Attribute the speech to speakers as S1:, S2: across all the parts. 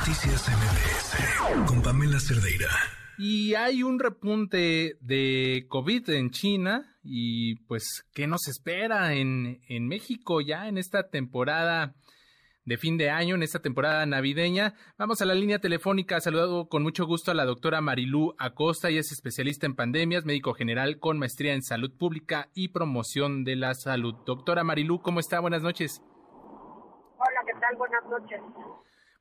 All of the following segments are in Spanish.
S1: Noticias MBS con Pamela Cerdeira.
S2: Y hay un repunte de COVID en China y pues, ¿qué nos espera en, en México ya en esta temporada? de fin de año, en esta temporada navideña. Vamos a la línea telefónica. Saludado con mucho gusto a la doctora Marilú Acosta. y es especialista en pandemias, médico general con maestría en salud pública y promoción de la salud. Doctora Marilú, ¿cómo está? Buenas noches.
S3: Hola, ¿qué tal? Buenas noches.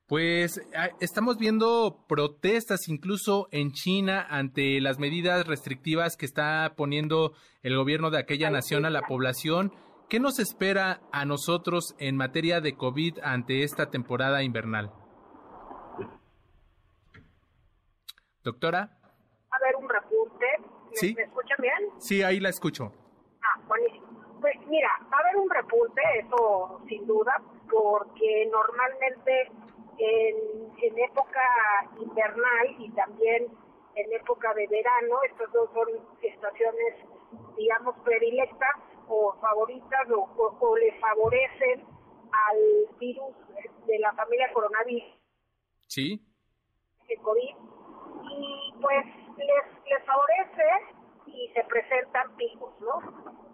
S2: Pues estamos viendo protestas incluso en China ante las medidas restrictivas que está poniendo el gobierno de aquella nación a la población. ¿Qué nos espera a nosotros en materia de COVID ante esta temporada invernal? Doctora.
S3: A ver, un repunte.
S2: ¿Sí?
S3: ¿Me escuchan bien?
S2: Sí, ahí la escucho.
S3: Ah, buenísimo. Pues mira, va a haber un repunte, eso sin duda, porque normalmente en, en época invernal y también en época de verano, estas dos son estaciones, digamos, predilectas o favoritas o, o, le favorecen al virus de la familia coronavirus.
S2: Sí.
S3: El COVID. Y pues les, les favorece y se presentan picos, ¿no?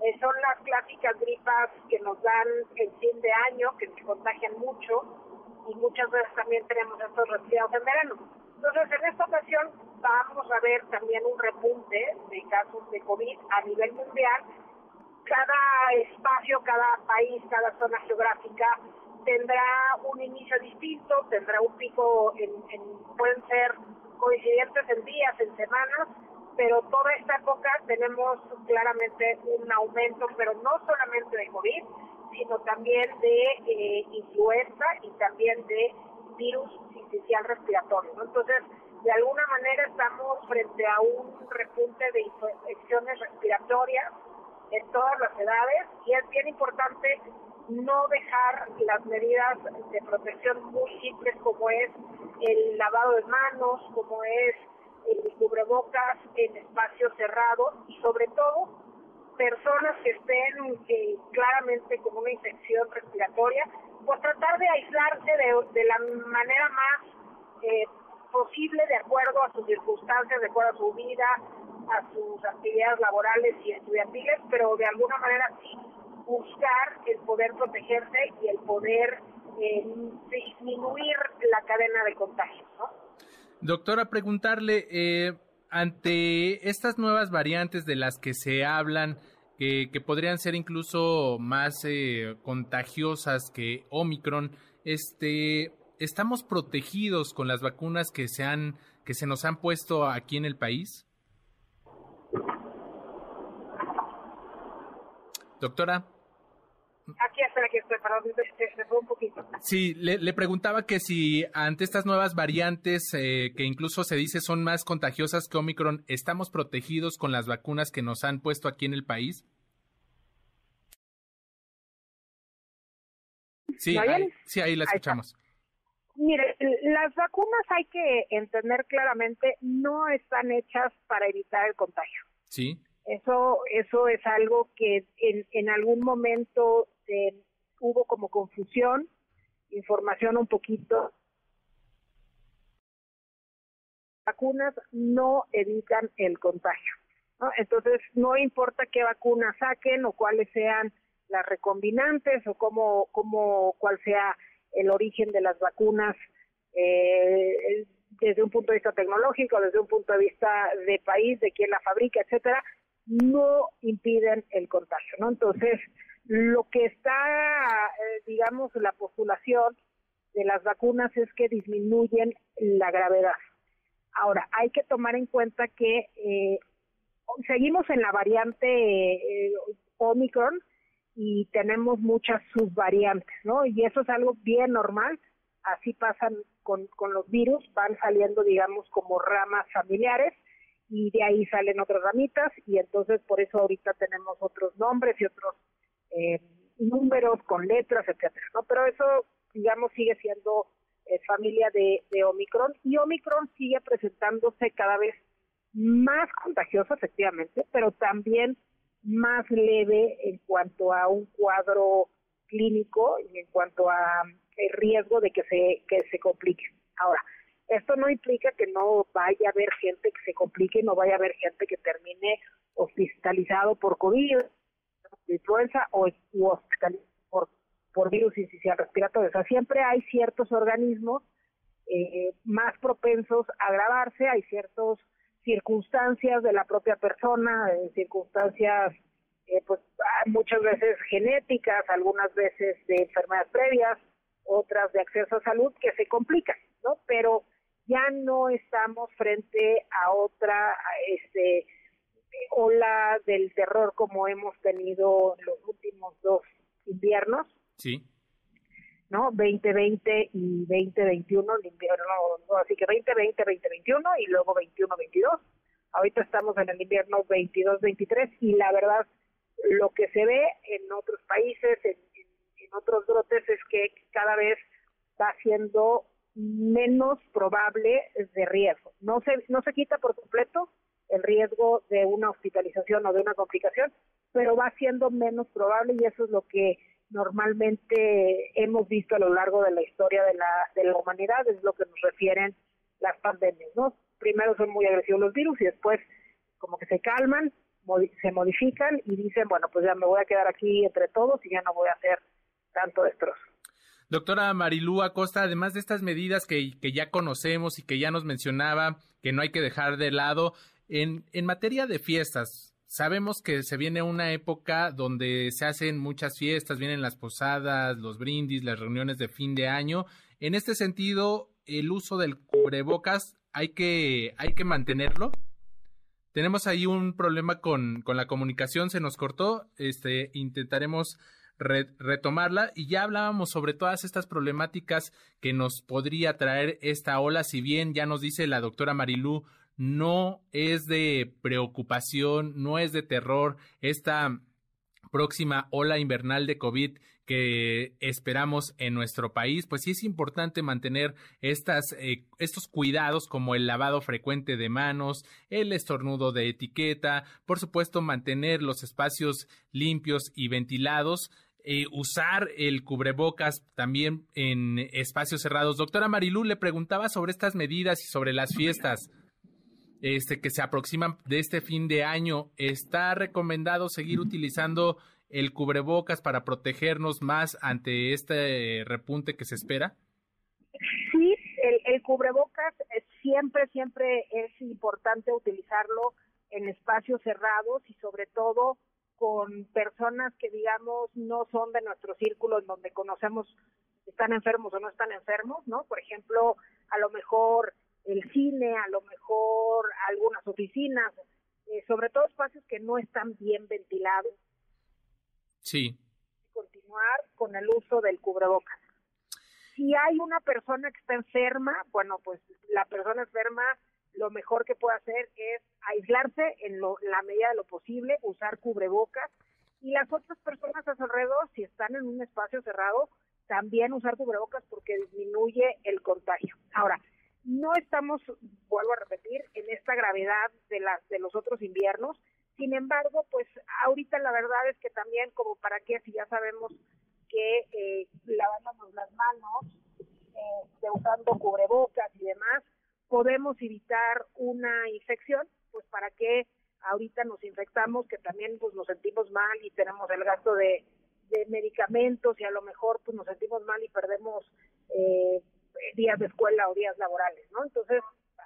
S3: Eh, son las clásicas gripas que nos dan el fin de año, que se contagian mucho y muchas veces también tenemos estos resfriados en verano. Entonces, en esta ocasión vamos a ver también un repunte de casos de COVID a nivel mundial. Cada espacio, cada país, cada zona geográfica tendrá un inicio distinto, tendrá un pico, en, pueden ser coincidentes en días, en semanas, pero toda esta época tenemos claramente un aumento, pero no solamente de COVID, sino también de eh, influenza y también de virus sincicial respiratorio. Entonces, de alguna manera estamos frente a un repunte de infecciones respiratorias en todas las edades y es bien importante no dejar las medidas de protección muy simples como es el lavado de manos, como es el cubrebocas en espacios cerrados y sobre todo personas que estén eh, claramente con una infección respiratoria, pues tratar de aislarse de, la manera más eh, posible de acuerdo a sus circunstancias, de acuerdo a su vida, a sus actividades laborales y estudiantiles, pero de alguna manera sí buscar el poder protegerse y el poder eh, disminuir la cadena de contagios.
S2: Doctora, preguntarle, eh, ante estas nuevas variantes de las que se hablan, que, podrían ser incluso más eh, contagiosas que Omicron, este, ¿estamos protegidos con las vacunas que se, han, que se nos han puesto aquí en el país? Doctora.
S3: Aquí estoy, aquí estoy, perdón, se fue un poquito.
S2: Sí, le, preguntaba que si ante estas nuevas variantes, eh, que incluso se dice son más contagiosas que Omicron, ¿estamos protegidos con las vacunas que nos han puesto aquí en el país? Sí, ahí, sí, ahí la escuchamos.
S3: Mire, las vacunas hay que entender claramente, no están hechas para evitar el contagio.
S2: Sí.
S3: Eso, eso es algo que en, en algún momento eh, hubo como confusión, información un poquito. Vacunas no evitan el contagio. ¿no? Entonces, no importa qué vacunas saquen o cuáles sean las recombinantes o cómo, cómo, cuál sea el origen de las vacunas eh, desde un punto de vista tecnológico, desde un punto de vista de país, de quién la fabrica, etcétera, no impiden el contagio, ¿no? Entonces, lo que está, eh, digamos, la postulación de las vacunas es que disminuyen la gravedad. Ahora, hay que tomar en cuenta que eh, seguimos en la variante eh, Omicron y tenemos muchas subvariantes, ¿no? Y eso es algo bien normal, así pasan con, con los virus, van saliendo, digamos, como ramas familiares y de ahí salen otras ramitas y entonces por eso ahorita tenemos otros nombres y otros eh, números con letras, etcétera, ¿no? Pero eso, digamos, sigue siendo eh, familia de, de Omicron y Omicron sigue presentándose cada vez más contagioso, efectivamente, pero también más leve en cuanto a un cuadro clínico y en cuanto a el riesgo de que se, que se complique. Ahora, esto no implica que no vaya a haber gente que se complique, no vaya a haber gente que termine hospitalizado por COVID, influenza o hospitalizado por, por virus incisional respiratorio. O sea, siempre hay ciertos organismos eh, más propensos a agravarse, hay ciertas circunstancias de la propia persona, eh, circunstancias eh, pues muchas veces genéticas, algunas veces de enfermedades previas, otras de acceso a salud que se complican, ¿no? Pero ya no estamos frente a otra este ola del terror como hemos tenido en los últimos dos inviernos.
S2: Sí.
S3: ¿No? 2020 y 2021, el invierno, no, así que 2020, 2021 y luego 21, 22. Ahorita estamos en el invierno 22, 23 y la verdad lo que se ve en otros países, en, en otros brotes es que cada vez va siendo menos probable de riesgo. No se, no se quita por completo el riesgo de una hospitalización o de una complicación, pero va siendo menos probable y eso es lo que normalmente hemos visto a lo largo de la historia de la, de la humanidad, es lo que nos refieren las pandemias, ¿no? Primero son muy agresivos los virus y después como que se calman, se modifican y dicen, bueno, pues ya me voy a quedar aquí entre todos y ya no voy a hacer tanto destrozo.
S2: Doctora Marilú Acosta, además de estas medidas que, ya conocemos y que ya nos mencionaba, que no hay que dejar de lado, en, materia de fiestas, sabemos que se viene una época donde se hacen muchas fiestas, vienen las posadas, los brindis, las reuniones de fin de año. En este sentido, el uso del cubrebocas, ¿hay que, hay que mantenerlo? Tenemos ahí un problema con, con la comunicación, se nos cortó, este, intentaremos retomarla y ya hablábamos sobre todas estas problemáticas que nos podría traer esta ola, si bien ya nos dice la doctora Marilú, no es de preocupación, no es de terror esta próxima ola invernal de COVID que esperamos en nuestro país, pues sí es importante mantener estas, eh, estos cuidados como el lavado frecuente de manos, el estornudo de etiqueta, por supuesto mantener los espacios limpios y ventilados, eh, usar el cubrebocas también en espacios cerrados. Doctora Marilú le preguntaba sobre estas medidas y sobre las fiestas este, que se aproximan de este fin de año. ¿Está recomendado seguir utilizando el cubrebocas para protegernos más ante este repunte que se espera?
S3: Sí, el, el cubrebocas siempre, siempre es importante utilizarlo en espacios cerrados y sobre todo con personas que digamos no son de nuestro círculo en donde conocemos están enfermos o no están enfermos, ¿no? Por ejemplo, a lo mejor el cine, a lo mejor algunas oficinas, eh, sobre todo espacios que no están bien ventilados.
S2: Sí.
S3: Continuar con el uso del cubrebocas. Si hay una persona que está enferma, bueno, pues la persona enferma lo mejor que puede hacer es aislarse en la medida de lo posible, usar cubrebocas y las otras personas a su alrededor, si están en un espacio cerrado, también usar cubrebocas porque disminuye el contagio. Ahora, no estamos, vuelvo a repetir, en esta gravedad de las de los otros inviernos. Sin embargo, pues ahorita la verdad es que también como para qué si ya sabemos que eh, lavándonos las manos, eh, usando cubrebocas y demás, podemos evitar una infección, pues para qué ahorita nos infectamos, que también pues nos sentimos mal y tenemos el gasto de, medicamentos y a lo mejor pues nos sentimos mal y perdemos eh, días de escuela o días laborales, ¿no? Entonces,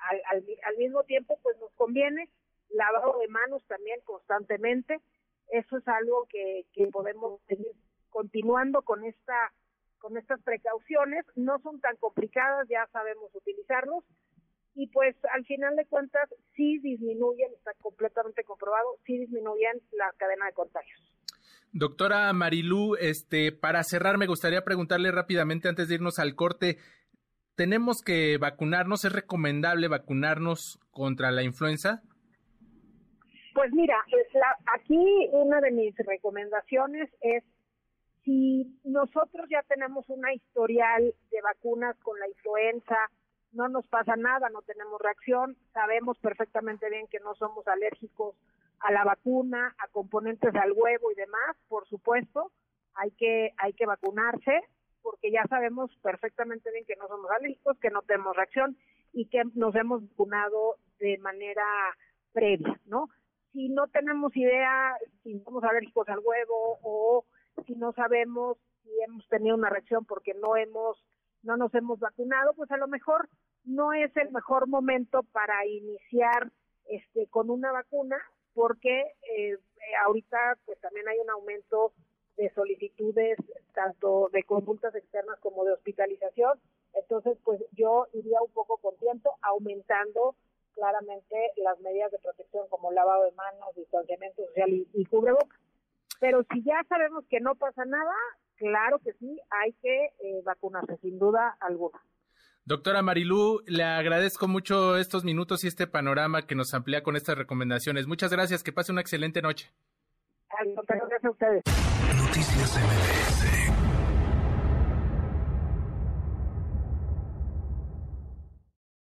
S3: al, al, mismo tiempo pues nos conviene lavado de manos también constantemente, eso es algo que, que podemos seguir continuando con esta con estas precauciones, no son tan complicadas, ya sabemos utilizarlos, y pues al final de cuentas sí disminuyen, está completamente comprobado, sí disminuyen la cadena de contagios.
S2: Doctora Marilú, este, para cerrar me gustaría preguntarle rápidamente antes de irnos al corte, ¿tenemos que vacunarnos? ¿Es recomendable vacunarnos contra la influenza?
S3: Pues mira, aquí una de mis recomendaciones es si nosotros ya tenemos una historial de vacunas con la influenza, no nos pasa nada, no tenemos reacción, sabemos perfectamente bien que no somos alérgicos a la vacuna, a componentes al huevo y demás, por supuesto, hay que hay que vacunarse porque ya sabemos perfectamente bien que no somos alérgicos, que no tenemos reacción y que nos hemos vacunado de manera previa, ¿no? Si no tenemos idea si somos alérgicos al huevo o si no sabemos si hemos tenido una reacción porque no hemos no nos hemos vacunado, pues a lo mejor no es el mejor momento para iniciar este con una vacuna porque eh, ahorita pues también hay un aumento de solicitudes tanto de consultas externas como de hospitalización. Entonces, pues yo iría un poco con tiempo, aumentando claramente las medidas de protección como lavado de manos, distanciamiento social y, y cubrebocas. Pero si ya sabemos que no pasa nada, claro que sí, hay que eh, vacunarse, sin duda alguna.
S2: Doctora Marilú, le agradezco mucho estos minutos y este panorama que nos amplía con estas recomendaciones. Muchas gracias, que pase una excelente noche.
S3: Gracias a ustedes.
S1: Noticias MBS